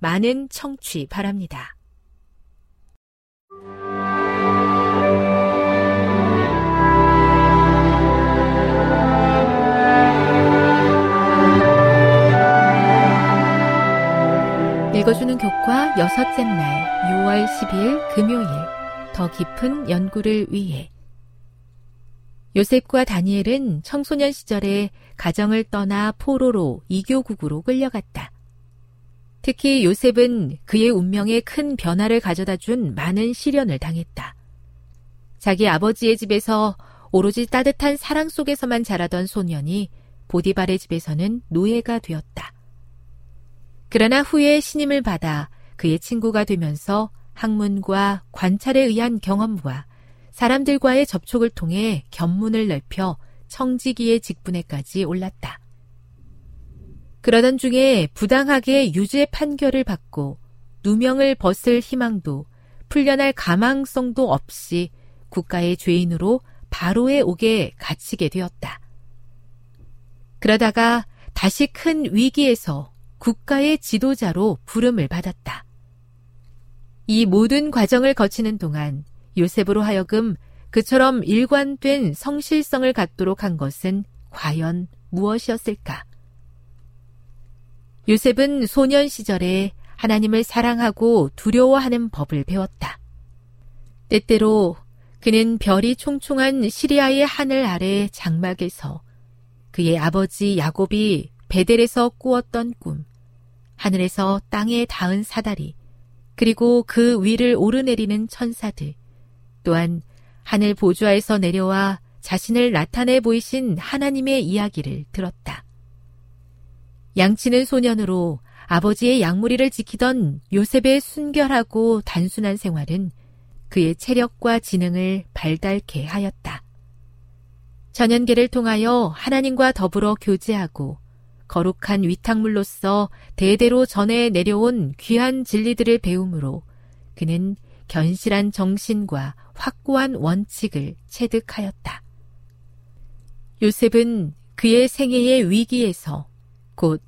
많은 청취 바랍니다. 읽어주는 교과 여섯째 날 6월 10일 금요일 더 깊은 연구를 위해 요셉과 다니엘은 청소년 시절에 가정을 떠나 포로로 이교국으로 끌려갔다. 특히 요셉은 그의 운명에 큰 변화를 가져다 준 많은 시련을 당했다. 자기 아버지의 집에서 오로지 따뜻한 사랑 속에서만 자라던 소년이 보디발의 집에서는 노예가 되었다. 그러나 후에 신임을 받아 그의 친구가 되면서 학문과 관찰에 의한 경험과 사람들과의 접촉을 통해 견문을 넓혀 청지기의 직분에까지 올랐다. 그러던 중에 부당하게 유죄 판결을 받고 누명을 벗을 희망도 풀려날 가망성도 없이 국가의 죄인으로 바로에 오게 갇히게 되었다. 그러다가 다시 큰 위기에서 국가의 지도자로 부름을 받았다. 이 모든 과정을 거치는 동안 요셉으로 하여금 그처럼 일관된 성실성을 갖도록 한 것은 과연 무엇이었을까? 요셉은 소년 시절에 하나님을 사랑하고 두려워하는 법을 배웠다. 때때로 그는 별이 총총한 시리아의 하늘 아래 장막에서 그의 아버지 야곱이 베델에서 꾸었던 꿈, 하늘에서 땅에 닿은 사다리, 그리고 그 위를 오르내리는 천사들, 또한 하늘 보좌에서 내려와 자신을 나타내 보이신 하나님의 이야기를 들었다. 양치는 소년으로 아버지의 양무리를 지키던 요셉의 순결하고 단순한 생활은 그의 체력과 지능을 발달케 하였다. 전연계를 통하여 하나님과 더불어 교제하고 거룩한 위탁물로서 대대로 전해 내려온 귀한 진리들을 배움으로 그는 견실한 정신과 확고한 원칙을 체득하였다. 요셉은 그의 생애의 위기에서 곧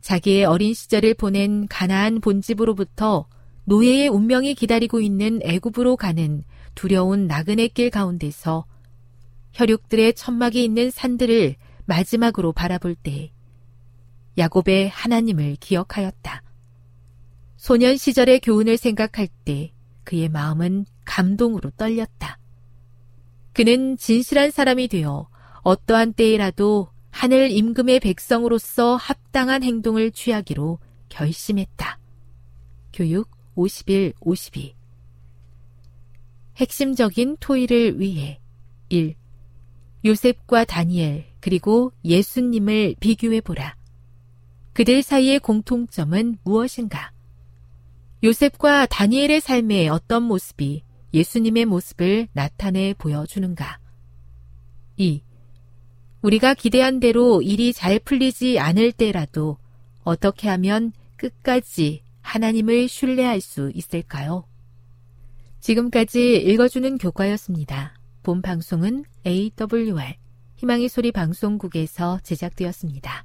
자기의 어린 시절을 보낸 가나안 본집으로부터 노예의 운명이 기다리고 있는 애굽으로 가는 두려운 나그네 길 가운데서 혈육들의 천막이 있는 산들을 마지막으로 바라볼 때 야곱의 하나님을 기억하였다. 소년 시절의 교훈을 생각할 때 그의 마음은 감동으로 떨렸다. 그는 진실한 사람이 되어 어떠한 때에라도 하늘 임금의 백성으로서 합당한 행동을 취하기로 결심했다. 교육 51, 52 핵심적인 토의를 위해 1. 요셉과 다니엘 그리고 예수님을 비교해 보라. 그들 사이의 공통점은 무엇인가? 요셉과 다니엘의 삶의 어떤 모습이 예수님의 모습을 나타내 보여주는가? 2. 우리가 기대한 대로 일이 잘 풀리지 않을 때라도 어떻게 하면 끝까지 하나님을 신뢰할 수 있을까요? 지금까지 읽어주는 교과였습니다. 본 방송은 AWR 희망의 소리 방송국에서 제작되었습니다.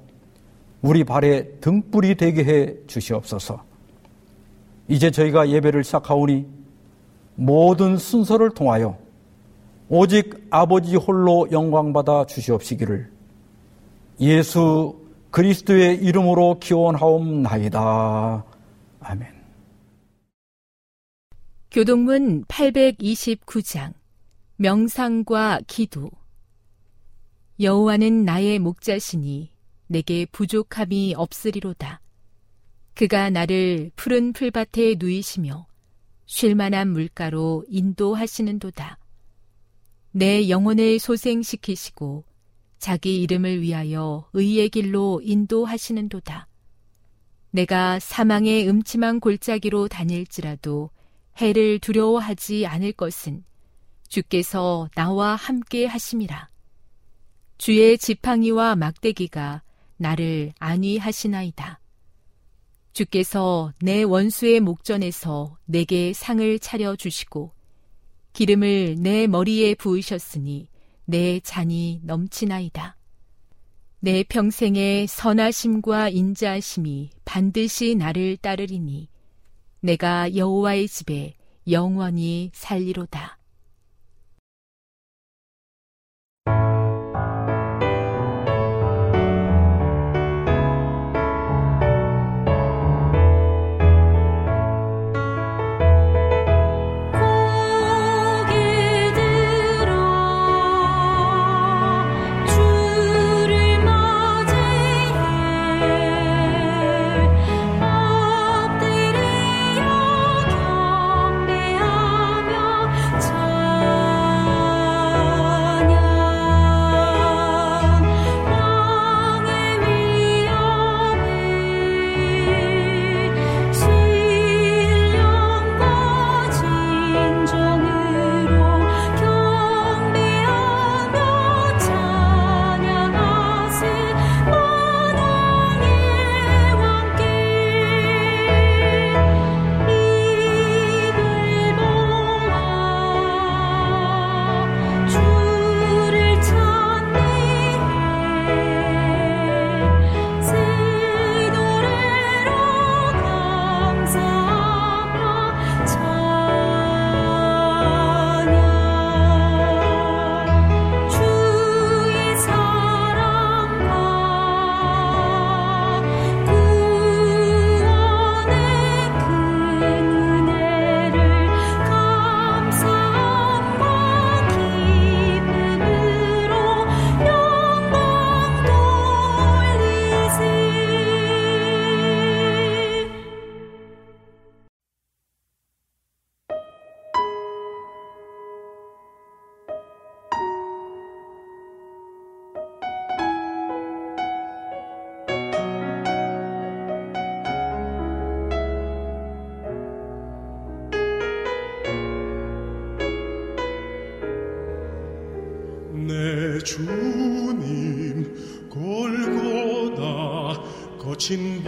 우리 발에 등불이 되게 해 주시옵소서. 이제 저희가 예배를 시작하오니 모든 순서를 통하여 오직 아버지 홀로 영광받아 주시옵시기를 예수 그리스도의 이름으로 기원하옵나이다. 아멘. 교동문 829장 명상과 기도 여호와는 나의 목자시니 내게 부족함이 없으리로다. 그가 나를 푸른 풀밭에 누이시며 쉴만한 물가로 인도하시는도다. 내 영혼을 소생시키시고 자기 이름을 위하여 의의 길로 인도하시는도다. 내가 사망의 음침한 골짜기로 다닐지라도 해를 두려워하지 않을 것은 주께서 나와 함께 하심이라. 주의 지팡이와 막대기가 나를 안위하시나이다. 주께서 내 원수의 목전에서 내게 상을 차려 주시고 기름을 내 머리에 부으셨으니 내 잔이 넘치나이다. 내 평생의 선하심과 인자하심이 반드시 나를 따르리니 내가 여호와의 집에 영원히 살리로다. 거친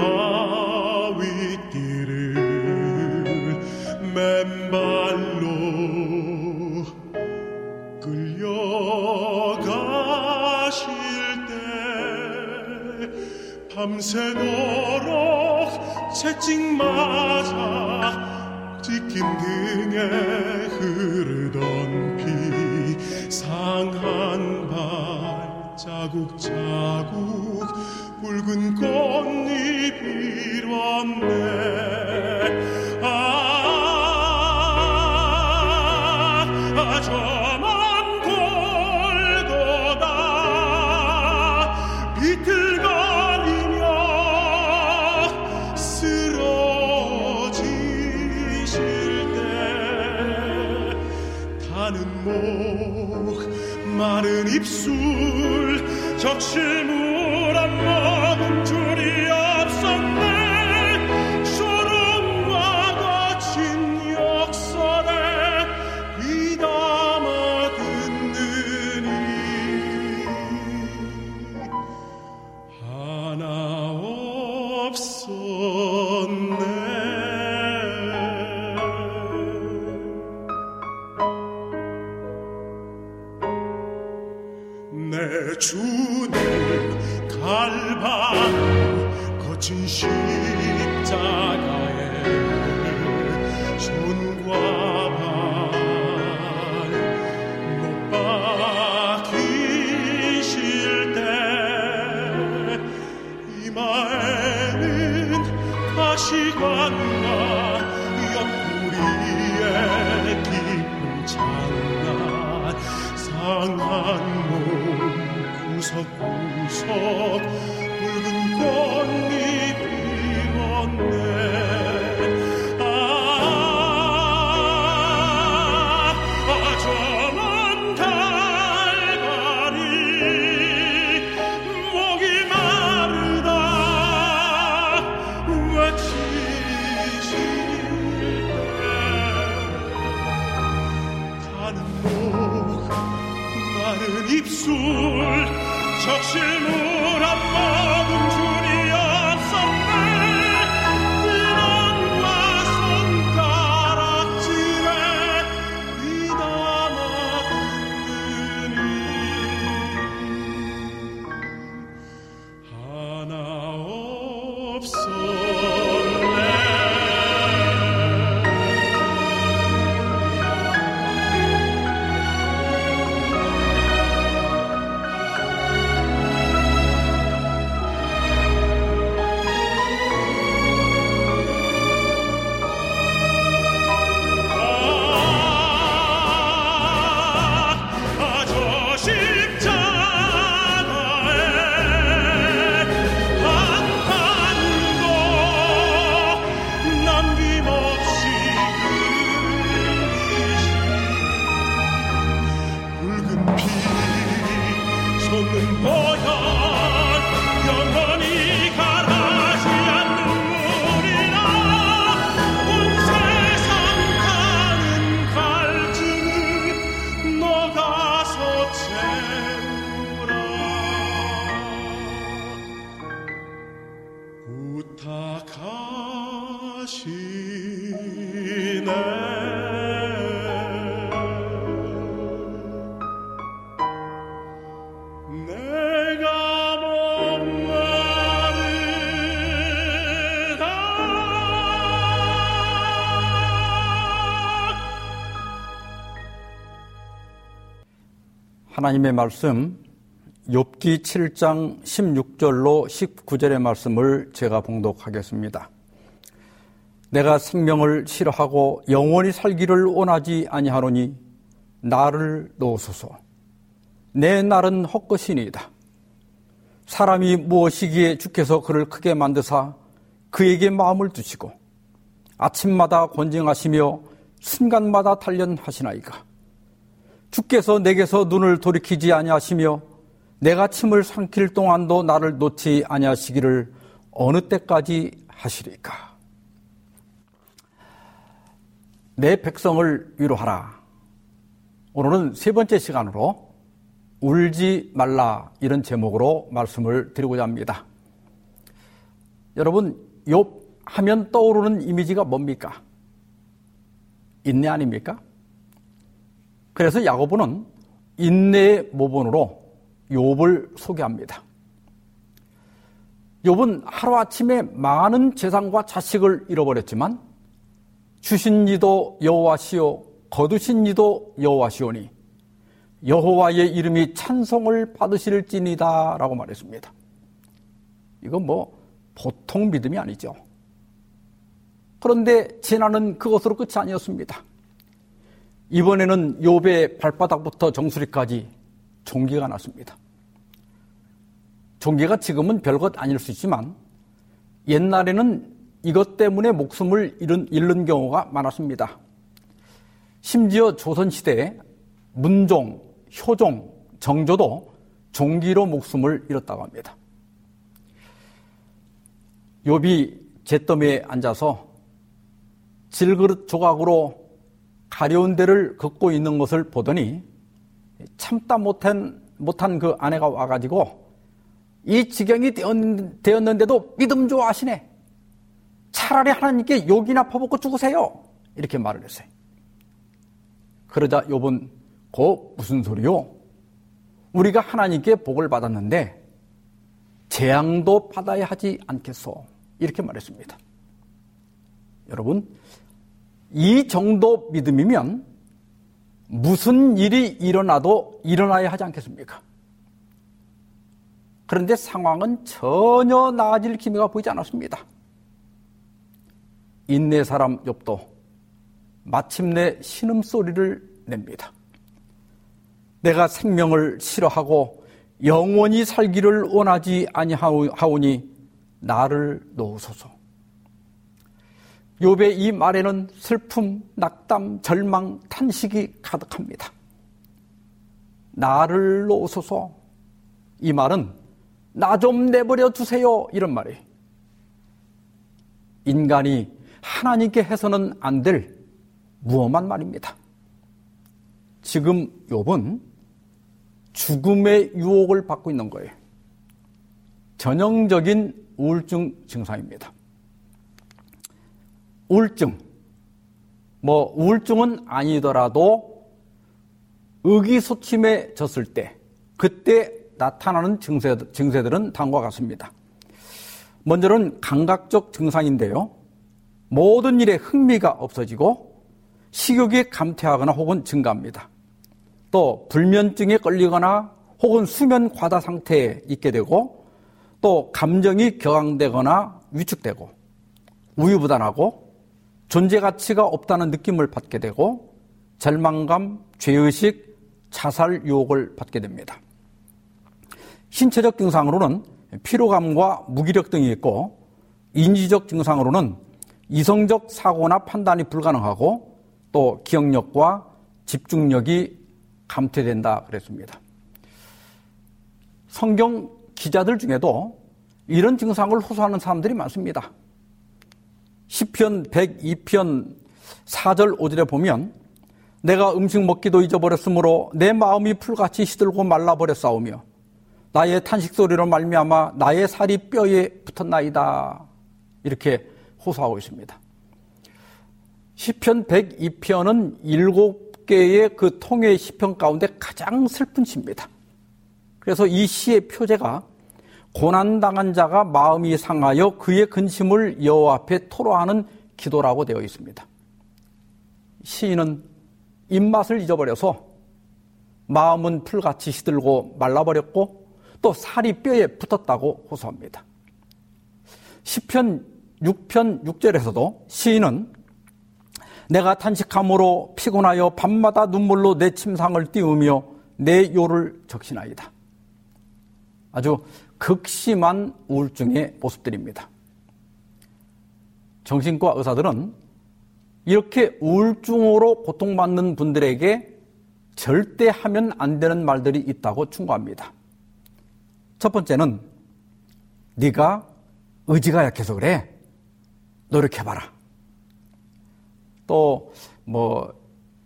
시관과 옆구리에 깊은 장난 상한 몸 구석구석 하나님의 말씀 욥기 7장 16절로 19절의 말씀을 제가 봉독하겠습니다. 내가 생명을 싫어하고 영원히 살기를 원하지 아니하노니 나를 놓으소서. 내 날은 헛것이니이다. 사람이 무엇이기에 주께서 그를 크게 만드사 그에게 마음을 두시고 아침마다 권징하시며 순간마다 단련하시나이까. 주께서 내게서 눈을 돌이키지 아니하시며 내가 침을 삼킬 동안도 나를 놓지 아니하시기를 어느 때까지 하시리까. 내 백성을 위로하라. 오늘은 세 번째 시간으로 울지 말라 이런 제목으로 말씀을 드리고자 합니다. 여러분 욥 하면 떠오르는 이미지가 뭡니까? 인내 아닙니까? 그래서 야고보는 인내의 모본으로 욥을 소개합니다. 욥은 하루아침에 많은 재산과 자식을 잃어버렸지만 주신 이도 여호와시오 거두신 이도 여호와시오니 여호와의 이름이 찬송을 받으실지니다라고 말했습니다. 이건 뭐 보통 믿음이 아니죠. 그런데 지나는 그것으로 끝이 아니었습니다. 이번에는 욥의 발바닥부터 정수리까지 종기가 났습니다. 종기가 지금은 별것 아닐 수 있지만 옛날에는 이것 때문에 목숨을 잃은, 잃는 경우가 많았습니다. 심지어 조선시대에 문종, 효종, 정조도 종기로 목숨을 잃었다고 합니다. 욥이 잿더미에 앉아서 질그릇 조각으로 가려운 데를 긋고 있는 것을 보더니 참다 못한, 못한 그 아내가 와가지고 이 지경이 되었는데도 믿음 좋아하시네. 차라리 하나님께 욕이나 퍼붓고 죽으세요. 이렇게 말을 했어요. 그러자 욥은 그 무슨 소리요? 우리가 하나님께 복을 받았는데 재앙도 받아야 하지 않겠소. 이렇게 말했습니다. 여러분, 이 정도 믿음이면 무슨 일이 일어나도 일어나야 하지 않겠습니까? 그런데 상황은 전혀 나아질 기미가 보이지 않았습니다. 인내 사람 욥도 마침내 신음소리를 냅니다. 내가 생명을 싫어하고 영원히 살기를 원하지 아니하오니 나를 놓으소서. 욥의 이 말에는 슬픔, 낙담, 절망, 탄식이 가득합니다. 나를 놓으소서. 이 말은 나 좀 내버려 두세요. 이런 말이. 인간이 하나님께 해서는 안 될 무엄한 말입니다. 지금 욥은 죽음의 유혹을 받고 있는 거예요. 전형적인 우울증 증상입니다. 우울증. 뭐, 우울증은 아니더라도 의기소침해졌을 때, 그때 나타나는 증세, 증세들은 다음과 같습니다. 먼저는 감각적 증상인데요. 모든 일에 흥미가 없어지고 식욕이 감퇴하거나 혹은 증가합니다. 또 불면증에 걸리거나 혹은 수면 과다 상태에 있게 되고 또 감정이 격앙되거나 위축되고 우유부단하고 존재 가치가 없다는 느낌을 받게 되고 절망감, 죄의식, 자살 유혹을 받게 됩니다. 신체적 증상으로는 피로감과 무기력 등이 있고 인지적 증상으로는 이성적 사고나 판단이 불가능하고 또 기억력과 집중력이 감퇴된다 그랬습니다. 성경 기자들 중에도 이런 증상을 호소하는 사람들이 많습니다. 10편 102편 4절 5절에 보면 내가 음식 먹기도 잊어버렸으므로 내 마음이 풀같이 시들고 말라버렸사오며 나의 탄식 소리로 말미암아 나의 살이 뼈에 붙었나이다. 이렇게 호소하고 있습니다. 시편 102편은 일곱 개의 그 통의 시편 가운데 가장 슬픈 시입니다. 그래서 이 시의 표제가 고난당한 자가 마음이 상하여 그의 근심을 여호와 앞에 토로하는 기도라고 되어 있습니다. 시인은 입맛을 잊어버려서 마음은 풀같이 시들고 말라버렸고 또 살이 뼈에 붙었다고 호소합니다. 시편 6편 6절에서도 시인은 내가 탄식함으로 피곤하여 밤마다 눈물로 내 침상을 띄우며 내 요를 적시나이다. 아주 극심한 우울증의 모습들입니다. 정신과 의사들은 이렇게 우울증으로 고통받는 분들에게 절대 하면 안 되는 말들이 있다고 충고합니다. 첫 번째는 네가 의지가 약해서 그래. 노력해봐라. 또 뭐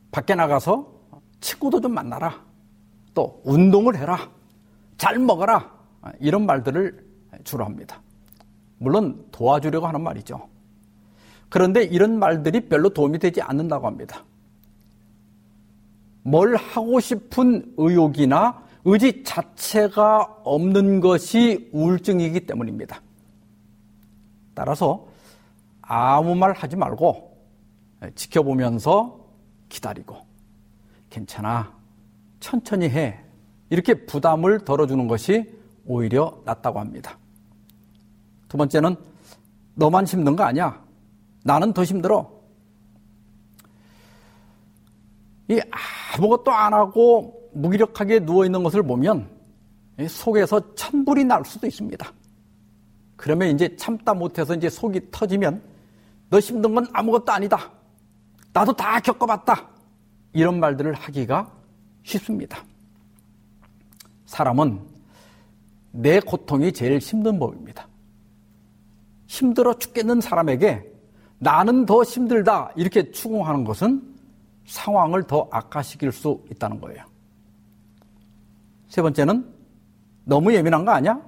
밖에 나가서 친구도 좀 만나라. 또 운동을 해라, 잘 먹어라 이런 말들을 주로 합니다. 물론 도와주려고 하는 말이죠. 그런데 이런 말들이 별로 도움이 되지 않는다고 합니다. 뭘 하고 싶은 의욕이나 의지 자체가 없는 것이 우울증이기 때문입니다. 따라서 아무 말 하지 말고 지켜보면서 기다리고 괜찮아 천천히 해 이렇게 부담을 덜어주는 것이 오히려 낫다고 합니다. 두 번째는 너만 힘든 거 아니야. 나는 더 힘들어. 이 아무것도 안 하고 무기력하게 누워 있는 것을 보면 속에서 천불이 날 수도 있습니다. 그러면 이제 참다 못해서 이제 속이 터지면 너 힘든 건 아무것도 아니다. 나도 다 겪어봤다. 이런 말들을 하기가 쉽습니다. 사람은 내 고통이 제일 힘든 법입니다. 힘들어 죽겠는 사람에게 나는 더 힘들다 이렇게 추궁하는 것은 상황을 더 악화시킬 수 있다는 거예요. 세 번째는 너무 예민한 거 아니야?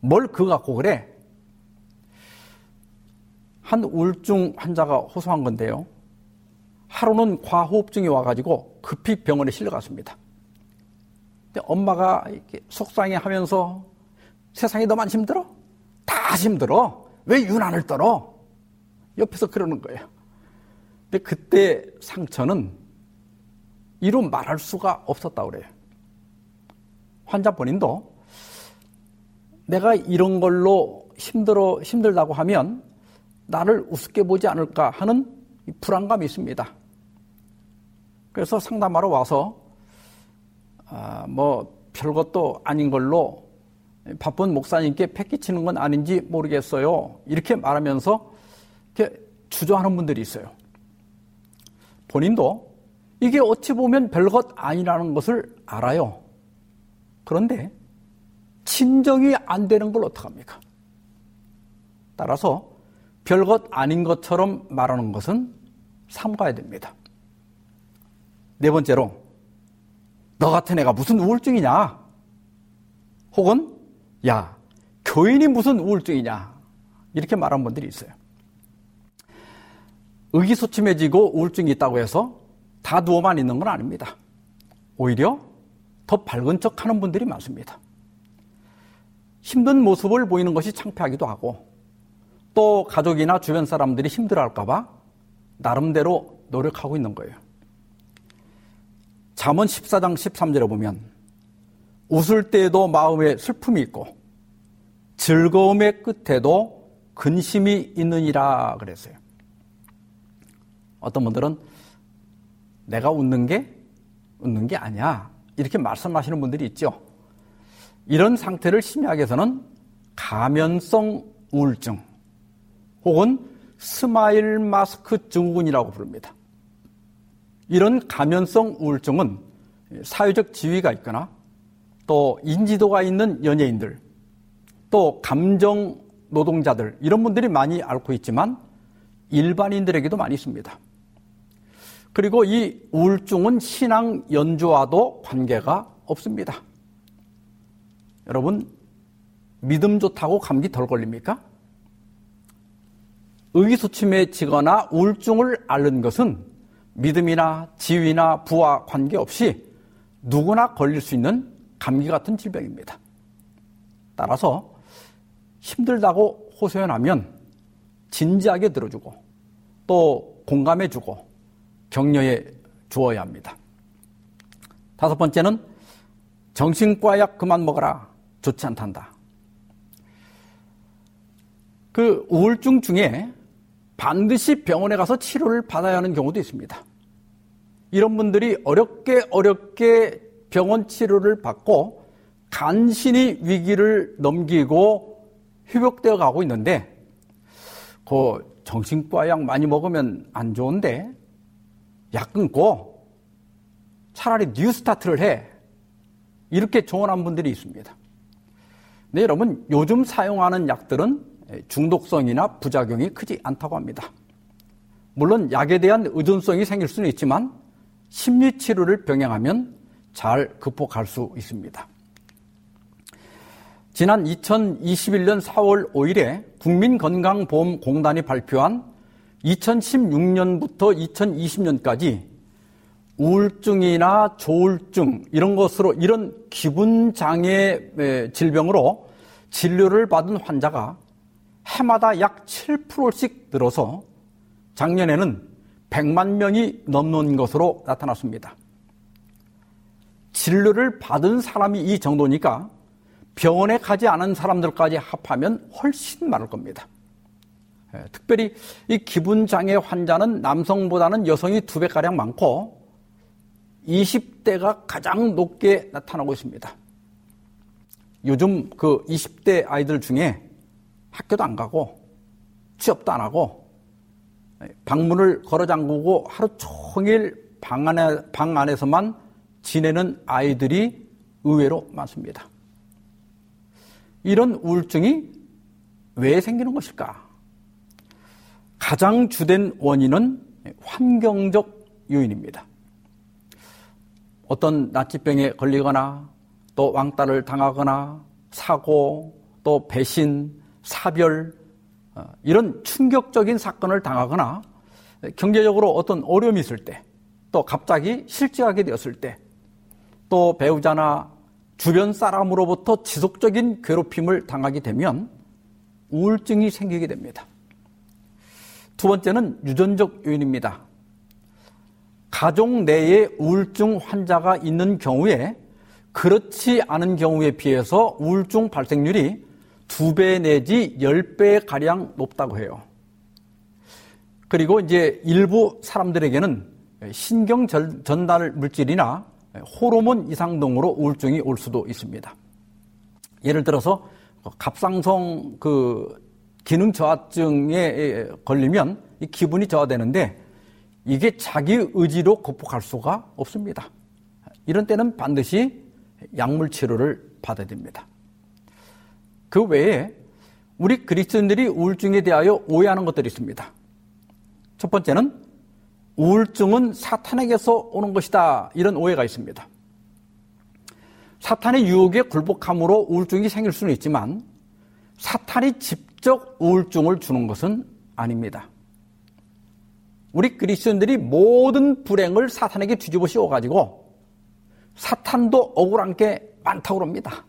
뭘 그거 갖고 그래? 한 우울증 환자가 호소한 건데요. 하루는 과호흡증이 와가지고 급히 병원에 실려갔습니다. 엄마가 이렇게 속상해 하면서 세상이 너만 힘들어? 다 힘들어. 왜 유난을 떨어? 옆에서 그러는 거예요. 근데 그때 상처는 이루 말할 수가 없었다고 그래요. 환자 본인도 내가 이런 걸로 힘들어, 힘들다고 하면 나를 우습게 보지 않을까 하는 불안감이 있습니다. 그래서 상담하러 와서, 아, 뭐, 별것도 아닌 걸로 바쁜 목사님께 패기치는 건 아닌지 모르겠어요. 이렇게 말하면서 이렇게 주저하는 분들이 있어요. 본인도 이게 어찌 보면 별것 아니라는 것을 알아요. 그런데 친정이 안 되는 걸 어떡합니까? 따라서 별것 아닌 것처럼 말하는 것은 삼가야 됩니다. 네 번째로, 너 같은 애가 무슨 우울증이냐? 혹은, 야, 교인이 무슨 우울증이냐? 이렇게 말하는 분들이 있어요. 의기소침해지고 우울증이 있다고 해서 다 누워만 있는 건 아닙니다. 오히려 더 밝은 척 하는 분들이 많습니다. 힘든 모습을 보이는 것이 창피하기도 하고 또 가족이나 주변 사람들이 힘들어할까봐 나름대로 노력하고 있는 거예요. 잠언 14장 13절에 보면 웃을 때에도 마음에 슬픔이 있고 즐거움의 끝에도 근심이 있느니라 그랬어요. 어떤 분들은 내가 웃는 게 웃는 게 아니야. 이렇게 말씀하시는 분들이 있죠. 이런 상태를 심리학에서는 가면성 우울증 혹은 smile mask 증후군이라고 부릅니다. 이런 가면성 우울증은 사회적 지위가 있거나 또 인지도가 있는 연예인들 또 감정 노동자들 이런 분들이 많이 앓고 있지만 일반인들에게도 많이 있습니다. 그리고 이 우울증은 신앙 연주와도 관계가 없습니다. 여러분, 믿음 좋다고 감기 덜 걸립니까? 의기소침해지거나 우울증을 앓는 것은 믿음이나 지위나 부와 관계없이 누구나 걸릴 수 있는 감기 같은 질병입니다. 따라서 힘들다고 호소연하면 진지하게 들어주고 또 공감해주고 격려해 주어야 합니다. 다섯 번째는 정신과 약 그만 먹어라. 좋지 않단다. 그 우울증 중에 반드시 병원에 가서 치료를 받아야 하는 경우도 있습니다. 이런 분들이 어렵게 어렵게 병원 치료를 받고 간신히 위기를 넘기고 회복되어 가고 있는데 그 정신과 약 많이 먹으면 안 좋은데 약 끊고 차라리 New Start를 해. 이렇게 조언한 분들이 있습니다. 네, 여러분, 요즘 사용하는 약들은 중독성이나 부작용이 크지 않다고 합니다. 물론 약에 대한 의존성이 생길 수는 있지만 심리 치료를 병행하면 잘 극복할 수 있습니다. 지난 2021년 4월 5일에 국민건강보험공단이 발표한 2016년부터 2020년까지 우울증이나 조울증 이런 것으로 이런 기분 장애 질병으로 진료를 받은 환자가 해마다 약 7%씩 늘어서 작년에는 100만 명이 넘는 것으로 나타났습니다. 진료를 받은 사람이 이 정도니까 병원에 가지 않은 사람들까지 합하면 훨씬 많을 겁니다. 예, 특별히 이 기분 장애 환자는 남성보다는 여성이 두 배가량 많고 20대가 가장 높게 나타나고 있습니다. 요즘 그 20대 아이들 중에 학교도 안 가고 취업도 안 하고 방문을 걸어 잠그고 하루 종일 방 안에 방 안에서만 지내는 아이들이 의외로 많습니다. 이런 우울증이 왜 생기는 것일까? 가장 주된 원인은 환경적 요인입니다. 어떤 나치병에 걸리거나 또 왕따를 당하거나 사고 또 배신, 사별 어, 이런 충격적인 사건을 당하거나 경제적으로 어떤 어려움이 있을 때 또 갑자기 실직하게 되었을 때 또 배우자나 주변 사람으로부터 지속적인 괴롭힘을 당하게 되면 우울증이 생기게 됩니다. 두 번째는 유전적 요인입니다. 가족 내에 우울증 환자가 있는 경우에 그렇지 않은 경우에 비해서 우울증 발생률이 두 배 내지 열 배 가량 높다고 해요. 그리고 이제 일부 사람들에게는 신경 전달 물질이나 호르몬 이상 등으로 우울증이 올 수도 있습니다. 예를 들어서 갑상선 그 기능 저하증에 걸리면 이 기분이 저하되는데 이게 자기 의지로 극복할 수가 없습니다. 이런 때는 반드시 약물 치료를 받아야 됩니다. 그 외에 우리 그리스도인들이 우울증에 대하여 오해하는 것들이 있습니다. 첫 번째는 우울증은 사탄에게서 오는 것이다. 이런 오해가 있습니다. 사탄의 유혹에 굴복함으로 우울증이 생길 수는 있지만 사탄이 직접 우울증을 주는 것은 아닙니다. 우리 그리스도인들이 모든 불행을 사탄에게 뒤집어 씌워가지고 사탄도 억울한 게 많다고 합니다.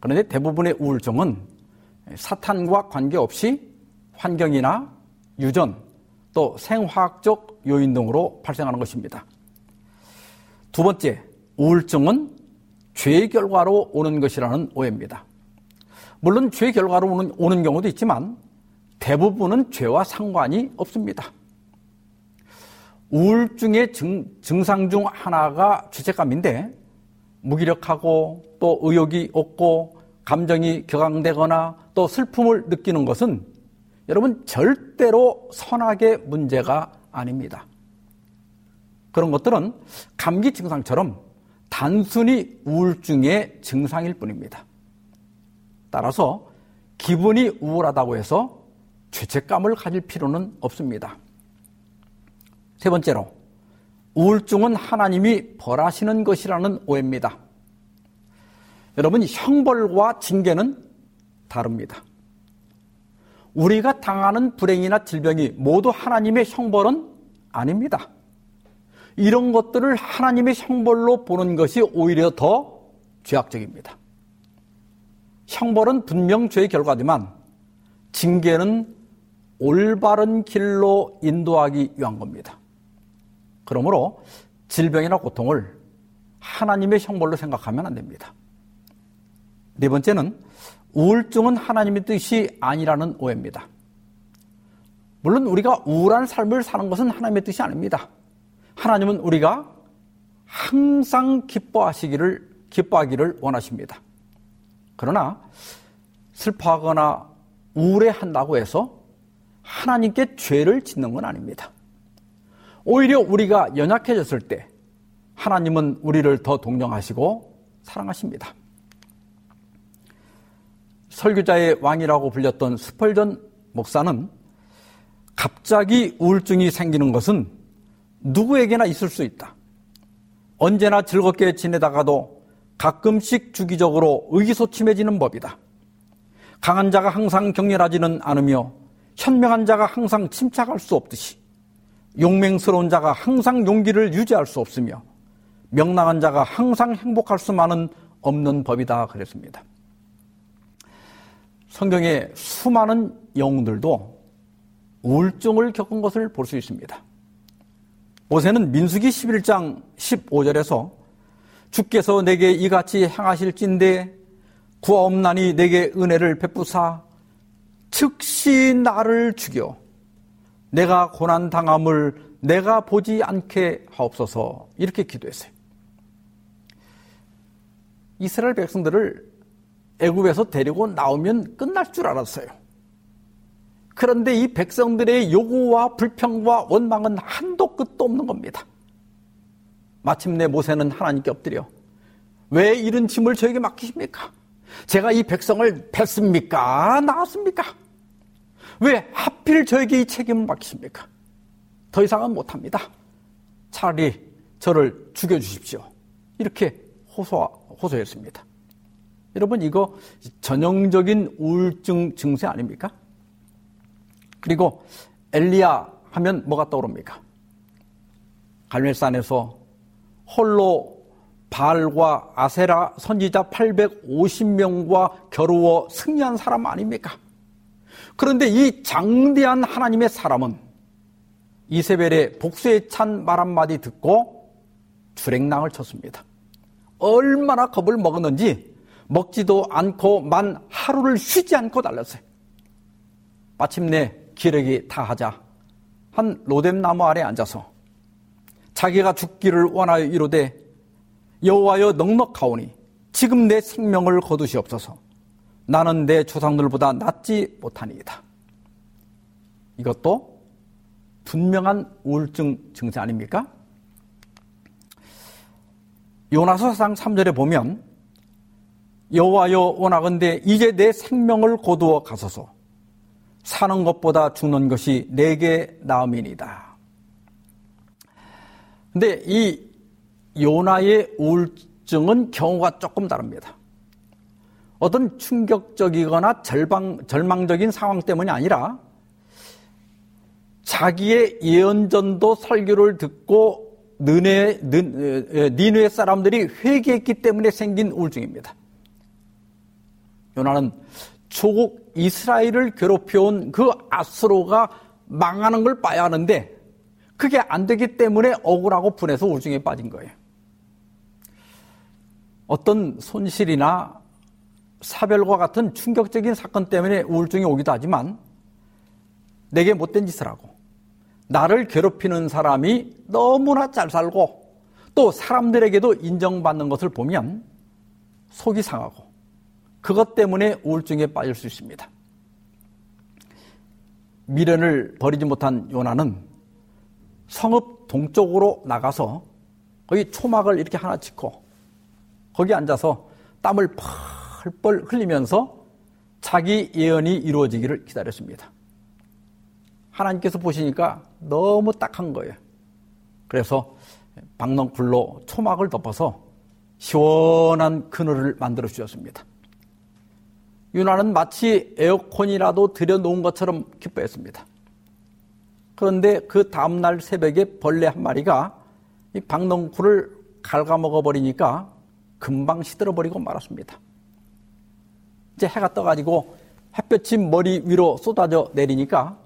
그런데 대부분의 우울증은 사탄과 관계없이 환경이나 유전 또 생화학적 요인 등으로 발생하는 것입니다. 두 번째, 우울증은 죄 결과로 오는 것이라는 오해입니다. 물론 죄 결과로 오는, 오는 경우도 있지만 대부분은 죄와 상관이 없습니다. 우울증의 증, 증상 중 하나가 죄책감인데 무기력하고 또 의욕이 없고 감정이 격앙되거나 또 슬픔을 느끼는 것은 여러분 절대로 선악의 문제가 아닙니다. 그런 것들은 감기 증상처럼 단순히 우울증의 증상일 뿐입니다. 따라서 기분이 우울하다고 해서 죄책감을 가질 필요는 없습니다. 세 번째로, 우울증은 하나님이 벌하시는 것이라는 오해입니다. 여러분, 형벌과 징계는 다릅니다. 우리가 당하는 불행이나 질병이 모두 하나님의 형벌은 아닙니다. 이런 것들을 하나님의 형벌로 보는 것이 오히려 더 죄악적입니다. 형벌은 분명 죄의 결과지만 징계는 올바른 길로 인도하기 위한 겁니다. 그러므로 질병이나 고통을 하나님의 형벌로 생각하면 안 됩니다. 네 번째는 우울증은 하나님의 뜻이 아니라는 오해입니다. 물론 우리가 우울한 삶을 사는 것은 하나님의 뜻이 아닙니다. 하나님은 우리가 항상 기뻐하시기를 기뻐하기를 원하십니다. 그러나 슬퍼하거나 우울해한다고 해서 하나님께 죄를 짓는 건 아닙니다. 오히려 우리가 연약해졌을 때 하나님은 우리를 더 동정하시고 사랑하십니다. 설교자의 왕이라고 불렸던 스펄전 목사는 갑자기 우울증이 생기는 것은 누구에게나 있을 수 있다. 언제나 즐겁게 지내다가도 가끔씩 주기적으로 의기소침해지는 법이다. 강한 자가 항상 격렬하지는 않으며 현명한 자가 항상 침착할 수 없듯이 용맹스러운 자가 항상 용기를 유지할 수 없으며 명랑한 자가 항상 행복할 수만은 없는 법이다 그랬습니다. 성경의 수많은 영웅들도 우울증을 겪은 것을 볼 수 있습니다. 모세는 민수기 11장 15절에서 주께서 내게 이같이 행하실진데 구하옵나니 내게 은혜를 베푸사 즉시 나를 죽여 내가 고난 당함을 내가 보지 않게 하옵소서 이렇게 기도했어요. 이스라엘 백성들을 애굽에서 데리고 나오면 끝날 줄 알았어요. 그런데 이 백성들의 요구와 불평과 원망은 한도 끝도 없는 겁니다. 마침내 모세는 하나님께 엎드려 왜 이런 짐을 저에게 맡기십니까? 제가 이 백성을 뺐습니까? 나왔습니까? 왜 하필 저에게 이 책임을 맡기십니까? 더 이상은 못합니다. 차라리 저를 죽여주십시오. 이렇게 호소, 호소했습니다. 여러분, 이거 전형적인 우울증 증세 아닙니까? 그리고 엘리야 하면 뭐가 떠오릅니까? 갈멜산에서 홀로 바알과 아세라 선지자 850명과 겨루어 승리한 사람 아닙니까? 그런데 이 장대한 하나님의 사람은 이세벨의 복수에 찬 말 한마디 듣고 주랭랑을 쳤습니다. 얼마나 겁을 먹었는지 먹지도 않고 만 하루를 쉬지 않고 달렸어요. 마침내 기력이 다하자 한 로뎀 나무 아래 앉아서 자기가 죽기를 원하여 이르되 여호와여 넉넉하오니 지금 내 생명을 거두시옵소서 나는 내 조상들보다 낫지 못하니이다. 이것도 분명한 우울증 증세 아닙니까? 요나서상 3절에 보면 여호와여 원하건대 이제 내 생명을 거두어 가소서 사는 것보다 죽는 것이 내게 나음이니다. 근데 이 요나의 우울증은 경우가 조금 다릅니다. 어떤 충격적이거나 절방, 절망적인 상황 때문이 아니라 자기의 예언전도 설교를 듣고 느네, 니누의 사람들이 회개했기 때문에 생긴 우울증입니다. 요나는 조국 이스라엘을 괴롭혀온 그 아스로가 망하는 걸 봐야 하는데 그게 안 되기 때문에 억울하고 분해서 우울증에 빠진 거예요. 어떤 손실이나 사별과 같은 충격적인 사건 때문에 우울증이 오기도 하지만 내게 못된 짓을 하고 나를 괴롭히는 사람이 너무나 잘 살고 또 사람들에게도 인정받는 것을 보면 속이 상하고 그것 때문에 우울증에 빠질 수 있습니다. 미련을 버리지 못한 요나는 성읍 동쪽으로 나가서 거기 초막을 이렇게 하나 짓고 거기 앉아서 땀을 펄펄 흘리면서 자기 예언이 이루어지기를 기다렸습니다. 하나님께서 보시니까 너무 딱한 거예요. 그래서 박넝쿨로 초막을 덮어서 시원한 그늘을 만들어 주셨습니다. 유나는 마치 에어컨이라도 들여놓은 것처럼 기뻐했습니다. 그런데 그 다음날 새벽에 벌레 한 마리가 이 박넝쿨을 갉아먹어 버리니까 금방 시들어 버리고 말았습니다. 이제 해가 떠가지고 햇볕이 머리 위로 쏟아져 내리니까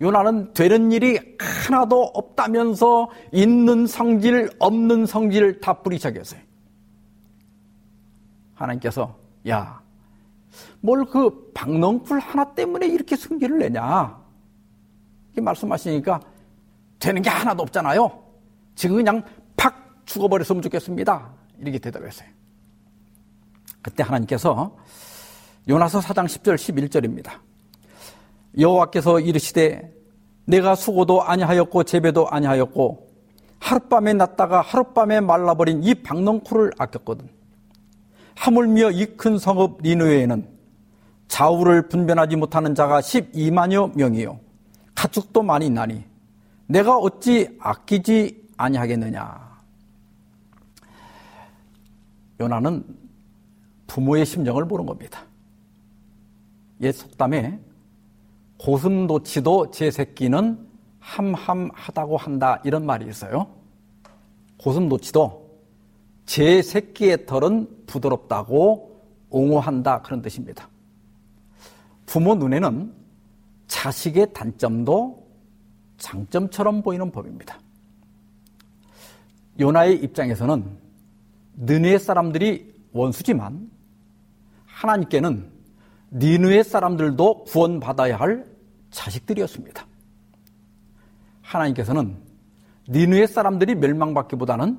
요나는 되는 일이 하나도 없다면서 있는 성질, 없는 성질 다 뿌리쳐겠어요. 하나님께서 야, 뭘 그 박넝쿨 하나 때문에 이렇게 승기를 내냐? 이렇게 말씀하시니까 되는 게 하나도 없잖아요. 지금 그냥 팍 죽어버렸으면 좋겠습니다. 이렇게 대답했어요. 그때 하나님께서 요나서 4장 10절 11절입니다. 여호와께서 이르시되 내가 수고도 아니하였고 재배도 아니하였고 하룻밤에 났다가 하룻밤에 말라버린 이 박넝쿨을 아꼈거든. 하물며 이 큰 성읍 니누에는 좌우를 분변하지 못하는 자가 12만여 명이요 가축도 많이 있나니 내가 어찌 아끼지 아니하겠느냐. 요나는 부모의 심정을 모른 겁니다. 옛 속담에 고슴도치도 제 새끼는 함함하다고 한다 이런 말이 있어요. 고슴도치도 제 새끼의 털은 부드럽다고 옹호한다 그런 뜻입니다. 부모 눈에는 자식의 단점도 장점처럼 보이는 법입니다. 요나의 입장에서는 느네 사람들이 원수지만 하나님께는 니느의 사람들도 구원받아야 할 자식들이었습니다. 하나님께서는 니느의 사람들이 멸망받기보다는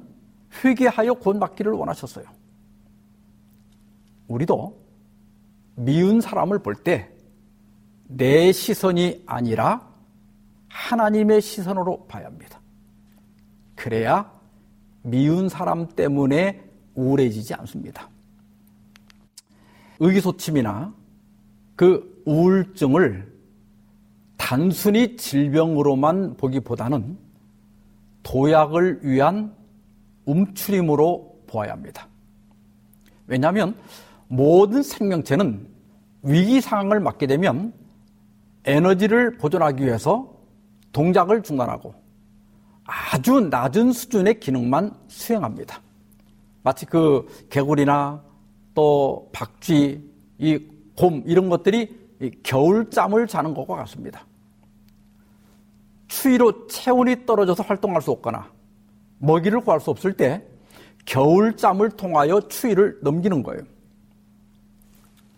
회개하여 구원받기를 원하셨어요. 우리도 미운 사람을 볼 때 내 시선이 아니라 하나님의 시선으로 봐야 합니다. 그래야 미운 사람 때문에 우울해지지 않습니다. 의기소침이나 그 우울증을 단순히 질병으로만 보기보다는 도약을 위한 움츠림으로 보아야 합니다. 왜냐하면 모든 생명체는 위기 상황을 맞게 되면 에너지를 보존하기 위해서 동작을 중단하고 아주 낮은 수준의 기능만 수행합니다. 마치 그 개구리나 또 박쥐, 이 곰 이런 것들이 겨울잠을 자는 것과 같습니다. 추위로 체온이 떨어져서 활동할 수 없거나 먹이를 구할 수 없을 때 겨울잠을 통하여 추위를 넘기는 거예요.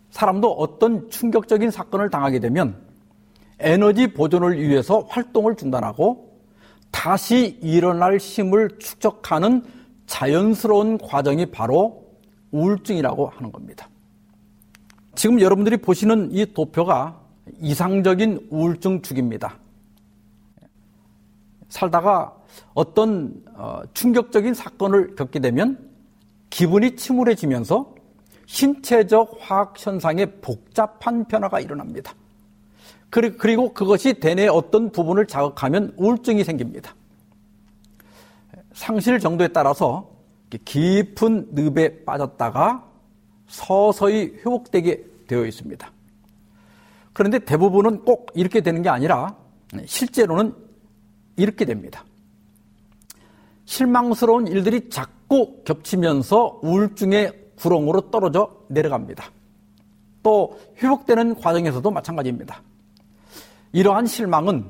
사람도 어떤 충격적인 사건을 당하게 되면 에너지 보존을 위해서 활동을 중단하고 다시 일어날 힘을 축적하는 자연스러운 과정이 바로 우울증이라고 하는 겁니다. 지금 여러분들이 보시는 이 도표가 이상적인 우울증 주기입니다. 살다가 어떤 어, 충격적인 사건을 겪게 되면 기분이 침울해지면서 신체적 화학 현상에 복잡한 변화가 일어납니다. 그리고 그것이 대뇌 어떤 부분을 자극하면 우울증이 생깁니다. 상실 정도에 따라서 깊은 늪에 빠졌다가 서서히 회복되게 되어 있습니다. 그런데 대부분은 꼭 이렇게 되는 게 아니라 실제로는 이렇게 됩니다. 실망스러운 일들이 자꾸 겹치면서 우울증의 구렁으로 떨어져 내려갑니다. 또 회복되는 과정에서도 마찬가지입니다. 이러한 실망은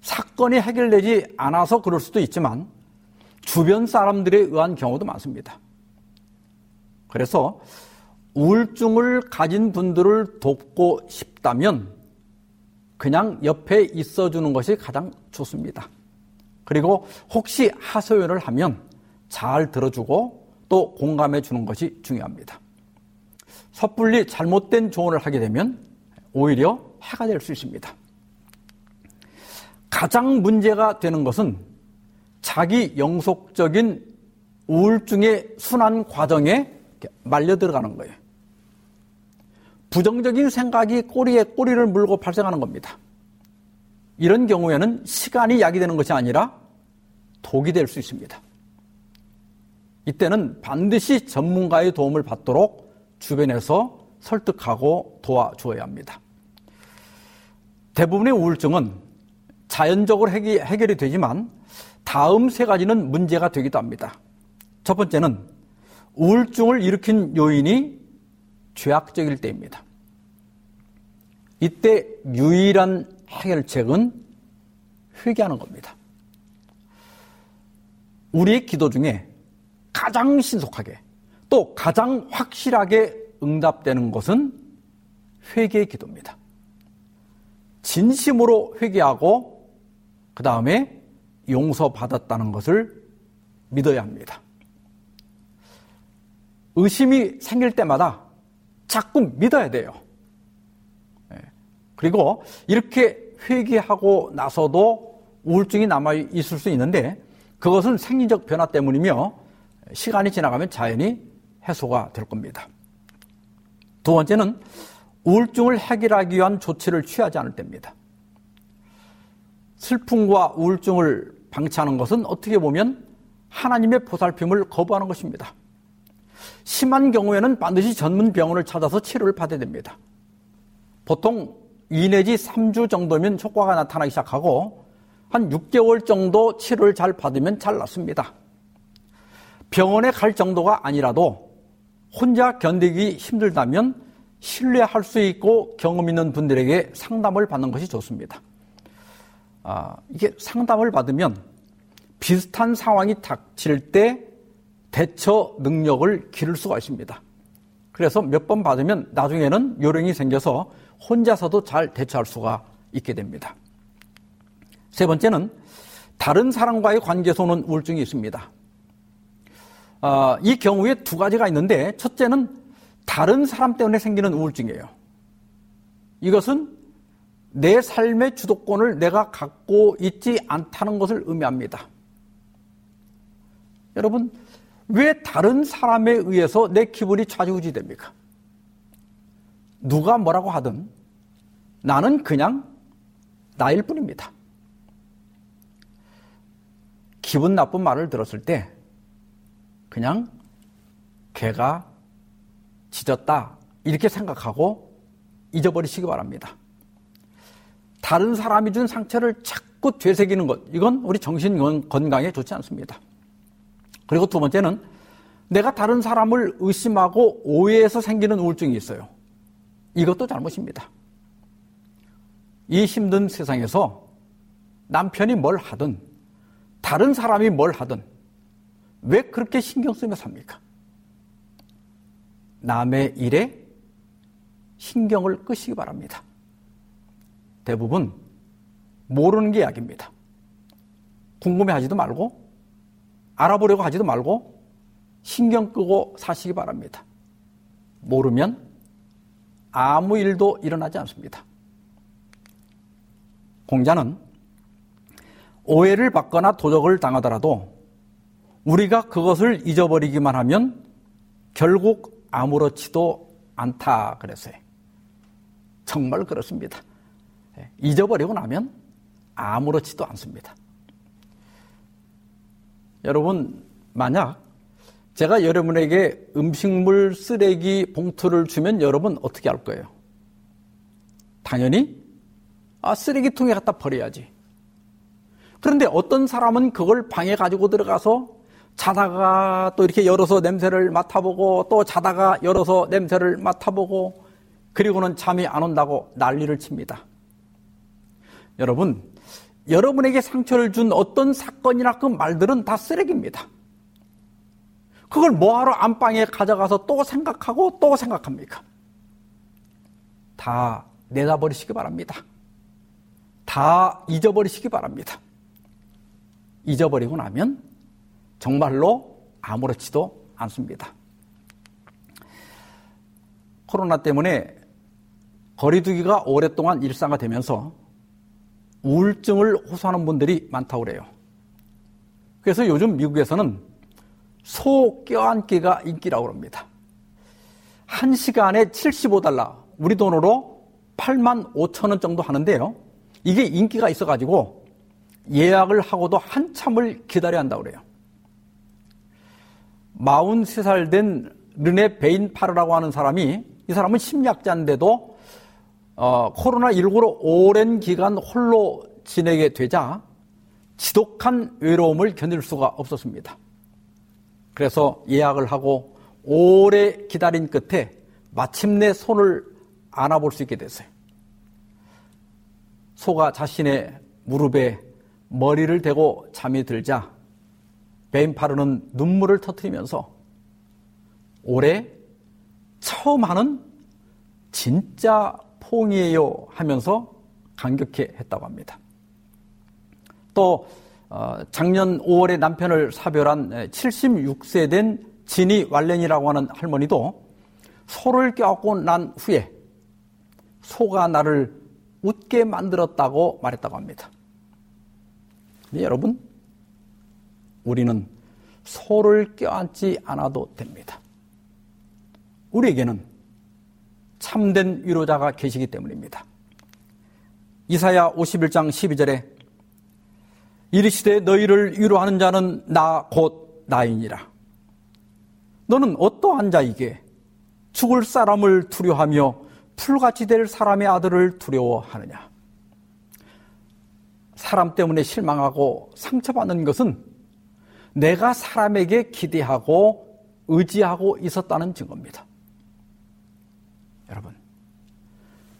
사건이 해결되지 않아서 그럴 수도 있지만 주변 사람들에 의한 경우도 많습니다. 그래서 우울증을 가진 분들을 돕고 싶다면 그냥 옆에 있어 주는 것이 가장 좋습니다. 그리고 혹시 하소연을 하면 잘 들어주고 또 공감해 주는 것이 중요합니다. 섣불리 잘못된 조언을 하게 되면 오히려 해가 될 수 있습니다. 가장 문제가 되는 것은 자기 영속적인 우울증의 순환 과정에 말려 들어가는 거예요. 부정적인 생각이 꼬리에 꼬리를 물고 발생하는 겁니다. 이런 경우에는 시간이 약이 되는 것이 아니라 독이 될 수 있습니다. 이때는 반드시 전문가의 도움을 받도록 주변에서 설득하고 도와주어야 합니다. 대부분의 우울증은 자연적으로 해결이 되지만 다음 세 가지는 문제가 되기도 합니다. 첫 번째는 우울증을 일으킨 요인이 죄악적일 때입니다. 이때 유일한 해결책은 회개하는 겁니다. 우리의 기도 중에 가장 신속하게 또 가장 확실하게 응답되는 것은 회개의 기도입니다. 진심으로 회개하고 그 다음에 용서받았다는 것을 믿어야 합니다. 의심이 생길 때마다 자꾸 믿어야 돼요. 예. 그리고 이렇게 회개하고 나서도 우울증이 남아 있을 수 있는데 그것은 생리적 변화 때문이며 시간이 지나가면 자연히 해소가 될 겁니다. 두 번째는 우울증을 해결하기 위한 조치를 취하지 않을 때입니다. 슬픔과 우울증을 방치하는 것은 어떻게 보면 하나님의 보살핌을 거부하는 것입니다. 심한 경우에는 반드시 전문 병원을 찾아서 치료를 받아야 됩니다. 보통 2 내지 3주 정도면 효과가 나타나기 시작하고 한 6개월 정도 치료를 잘 받으면 잘 낫습니다. 병원에 갈 정도가 아니라도 혼자 견디기 힘들다면 신뢰할 수 있고 경험 있는 분들에게 상담을 받는 것이 좋습니다. 아, 이게 상담을 받으면 비슷한 상황이 닥칠 때 대처 능력을 기를 수가 있습니다. 그래서 몇 번 받으면 나중에는 요령이 생겨서 혼자서도 잘 대처할 수가 있게 됩니다. 세 번째는 다른 사람과의 관계에서 오는 우울증이 있습니다. 어, 이 경우에 두 가지가 있는데 첫째는 다른 사람 때문에 생기는 우울증이에요. 이것은 내 삶의 주도권을 내가 갖고 있지 않다는 것을 의미합니다. 여러분, 왜 다른 사람에 의해서 내 기분이 좌지우지 됩니까? 누가 뭐라고 하든 나는 그냥 나일 뿐입니다. 기분 나쁜 말을 들었을 때 그냥 개가 짖었다 이렇게 생각하고 잊어버리시기 바랍니다. 다른 사람이 준 상처를 자꾸 되새기는 것 이건 우리 정신 건강에 좋지 않습니다. 그리고 두 번째는 내가 다른 사람을 의심하고 오해해서 생기는 우울증이 있어요. 이것도 잘못입니다. 이 힘든 세상에서 남편이 뭘 하든 다른 사람이 뭘 하든 왜 그렇게 신경 쓰며 삽니까? 남의 일에 신경을 끄시기 바랍니다. 대부분 모르는 게 약입니다. 궁금해 하지도 말고 알아보려고 하지도 말고 신경 끄고 사시기 바랍니다. 모르면 아무 일도 일어나지 않습니다. 공자는 오해를 받거나 도적을 당하더라도 우리가 그것을 잊어버리기만 하면 결국 아무렇지도 않다 그랬어요. 정말 그렇습니다. 예, 잊어버리고 나면 아무렇지도 않습니다. 여러분, 만약 제가 여러분에게 음식물 쓰레기 봉투를 주면 여러분 어떻게 할 거예요? 당연히 아, 쓰레기통에 갖다 버려야지. 그런데 어떤 사람은 그걸 방에 가지고 들어가서 자다가 또 이렇게 열어서 냄새를 맡아보고 또 자다가 열어서 냄새를 맡아보고 그리고는 잠이 안 온다고 난리를 칩니다. 여러분, 여러분에게 상처를 준 어떤 사건이나 그 말들은 다 쓰레기입니다. 그걸 뭐하러 안방에 가져가서 또 생각하고 또 생각합니까? 다 내다버리시기 바랍니다. 다 잊어버리시기 바랍니다. 잊어버리고 나면 정말로 아무렇지도 않습니다. 코로나 때문에 거리두기가 오랫동안 일상화되면서 우울증을 호소하는 분들이 많다고 그래요. 그래서 요즘 미국에서는 소 껴안기가 인기라고 합니다. 한 시간에 75달러, 우리 돈으로 8만 5천 원 정도 하는데요. 이게 인기가 있어가지고 예약을 하고도 한참을 기다려야 한다고 그래요. 43살 된 르네 베인 파르라고 하는 사람이 이 사람은 심리학자인데도 어, 코로나19로 오랜 기간 홀로 지내게 되자 지독한 외로움을 견딜 수가 없었습니다. 그래서 예약을 하고 오래 기다린 끝에 마침내 손을 안아볼 수 있게 됐어요. 소가 자신의 무릎에 머리를 대고 잠이 들자 베인파르는 눈물을 터뜨리면서 올해 처음 하는 진짜 포옹이에요 하면서 감격해 했다고 합니다. 또 어, 작년 5월에 남편을 사별한 76세 된 지니 왈렌이라고 하는 할머니도 소를 껴안고 난 후에 소가 나를 웃게 만들었다고 말했다고 합니다. 근데 여러분, 우리는 소를 껴안지 않아도 됩니다. 우리에게는 참된 위로자가 계시기 때문입니다. 이사야 51장 12절에 이르시되 너희를 위로하는 자는 나 곧 나이니라. 너는 어떠한 자이게 죽을 사람을 두려하며 풀같이 될 사람의 아들을 두려워하느냐? 사람 때문에 실망하고 상처받는 것은 내가 사람에게 기대하고 의지하고 있었다는 증거입니다. 여러분,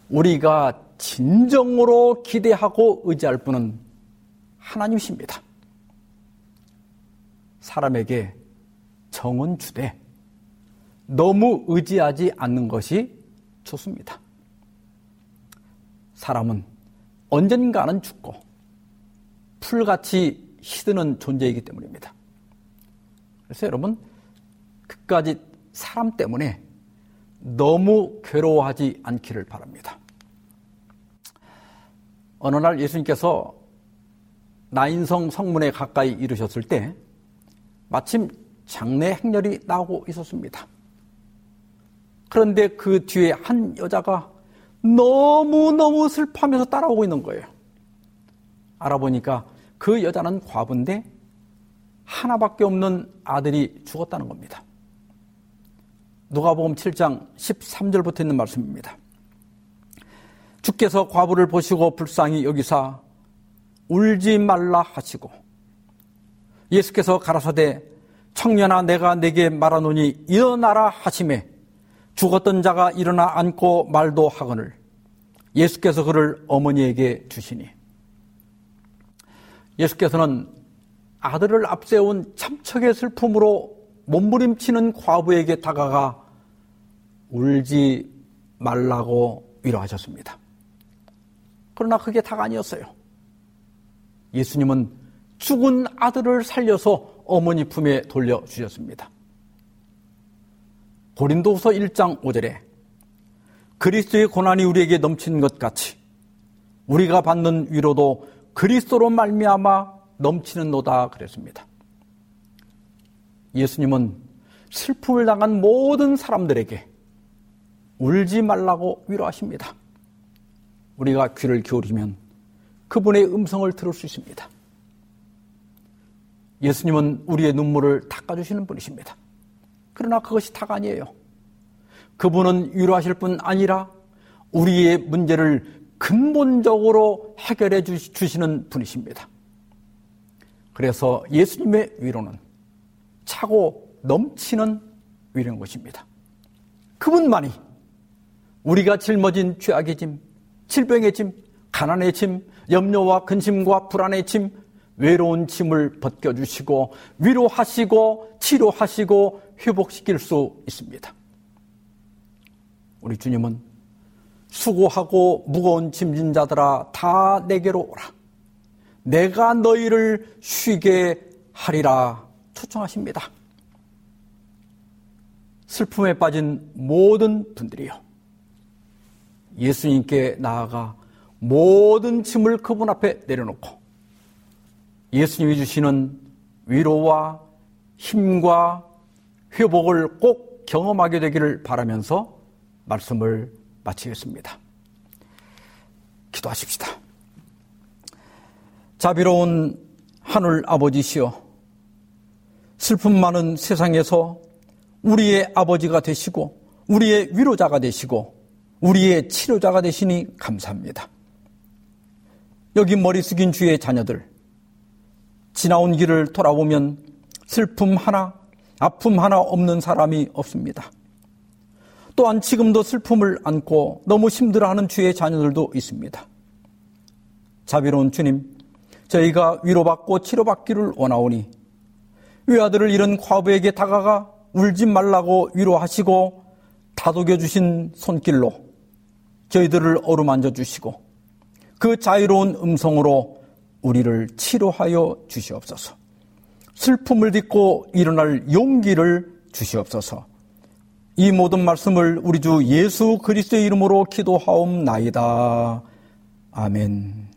우리가 진정으로 기대하고 의지할 분은 하나님이십니다. 사람에게 정은 주되 너무 의지하지 않는 것이 좋습니다. 사람은 언젠가는 죽고 풀같이 시드는 존재이기 때문입니다. 그래서 여러분, 그까지 사람 때문에 너무 괴로워하지 않기를 바랍니다. 어느 날 예수님께서 나인성 성문에 가까이 이르셨을 때 마침 장례 행렬이 나오고 있었습니다. 그런데 그 뒤에 한 여자가 너무너무 슬퍼하면서 따라오고 있는 거예요. 알아보니까 그 여자는 과부인데 하나밖에 없는 아들이 죽었다는 겁니다. 누가복음 7장 13절부터 있는 말씀입니다. 주께서 과부를 보시고 불쌍히 여기사 울지 말라 하시고 예수께서 가라사대 청년아 내가 내게 말하노니 일어나라 하심에 죽었던 자가 일어나 앉고 말도 하거늘 예수께서 그를 어머니에게 주시니 예수께서는 아들을 앞세운 참척의 슬픔으로 몸부림치는 과부에게 다가가 울지 말라고 위로하셨습니다. 그러나 그게 다가 아니었어요. 예수님은 죽은 아들을 살려서 어머니 품에 돌려주셨습니다. 고린도후서 1장 5절에 그리스도의 고난이 우리에게 넘치는 것 같이 우리가 받는 위로도 그리스도로 말미암아 넘치는 노다 그랬습니다. 예수님은 슬픔을 당한 모든 사람들에게 울지 말라고 위로하십니다. 우리가 귀를 기울이면 그분의 음성을 들을 수 있습니다. 예수님은 우리의 눈물을 닦아주시는 분이십니다. 그러나 그것이 다가 아니에요. 그분은 위로하실 뿐 아니라 우리의 문제를 근본적으로 해결해 주시는 분이십니다. 그래서 예수님의 위로는 차고 넘치는 위로인 것입니다. 그분만이 우리가 짊어진 죄악의 짐, 질병의 짐, 가난의 짐, 염려와 근심과 불안의 짐, 외로운 짐을 벗겨주시고 위로하시고 치료하시고 회복시킬 수 있습니다. 우리 주님은 수고하고 무거운 짐진 자들아 다 내게로 오라. 내가 너희를 쉬게 하리라 초청하십니다. 슬픔에 빠진 모든 분들이요. 예수님께 나아가 모든 짐을 그분 앞에 내려놓고 예수님이 주시는 위로와 힘과 회복을 꼭 경험하게 되기를 바라면서 말씀을 마치겠습니다. 기도하십시다. 자비로운 하늘 아버지시여, 슬픔 많은 세상에서 우리의 아버지가 되시고, 우리의 위로자가 되시고, 우리의 치료자가 되시니 감사합니다. 여기 머리 숙인 주의 자녀들, 지나온 길을 돌아보면 슬픔 하나, 아픔 하나 없는 사람이 없습니다. 또한 지금도 슬픔을 안고 너무 힘들어하는 주의 자녀들도 있습니다. 자비로운 주님, 저희가 위로받고 치료받기를 원하오니 외아들을 잃은 과부에게 다가가 울지 말라고 위로하시고 다독여 주신 손길로 저희들을 어루만져 주시고 그 자유로운 음성으로 우리를 치료하여 주시옵소서. 슬픔을 딛고 일어날 용기를 주시옵소서. 이 모든 말씀을 우리 주 예수 그리스도의 이름으로 기도하옵나이다. 아멘.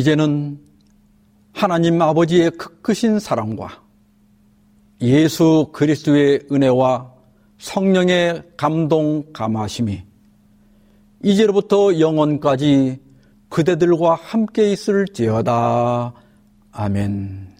이제는 하나님 아버지의 크크신 사랑과 예수 그리스도의 은혜와 성령의 감동 감하심이 이제로부터 영원까지 그대들과 함께 있을지어다. 아멘.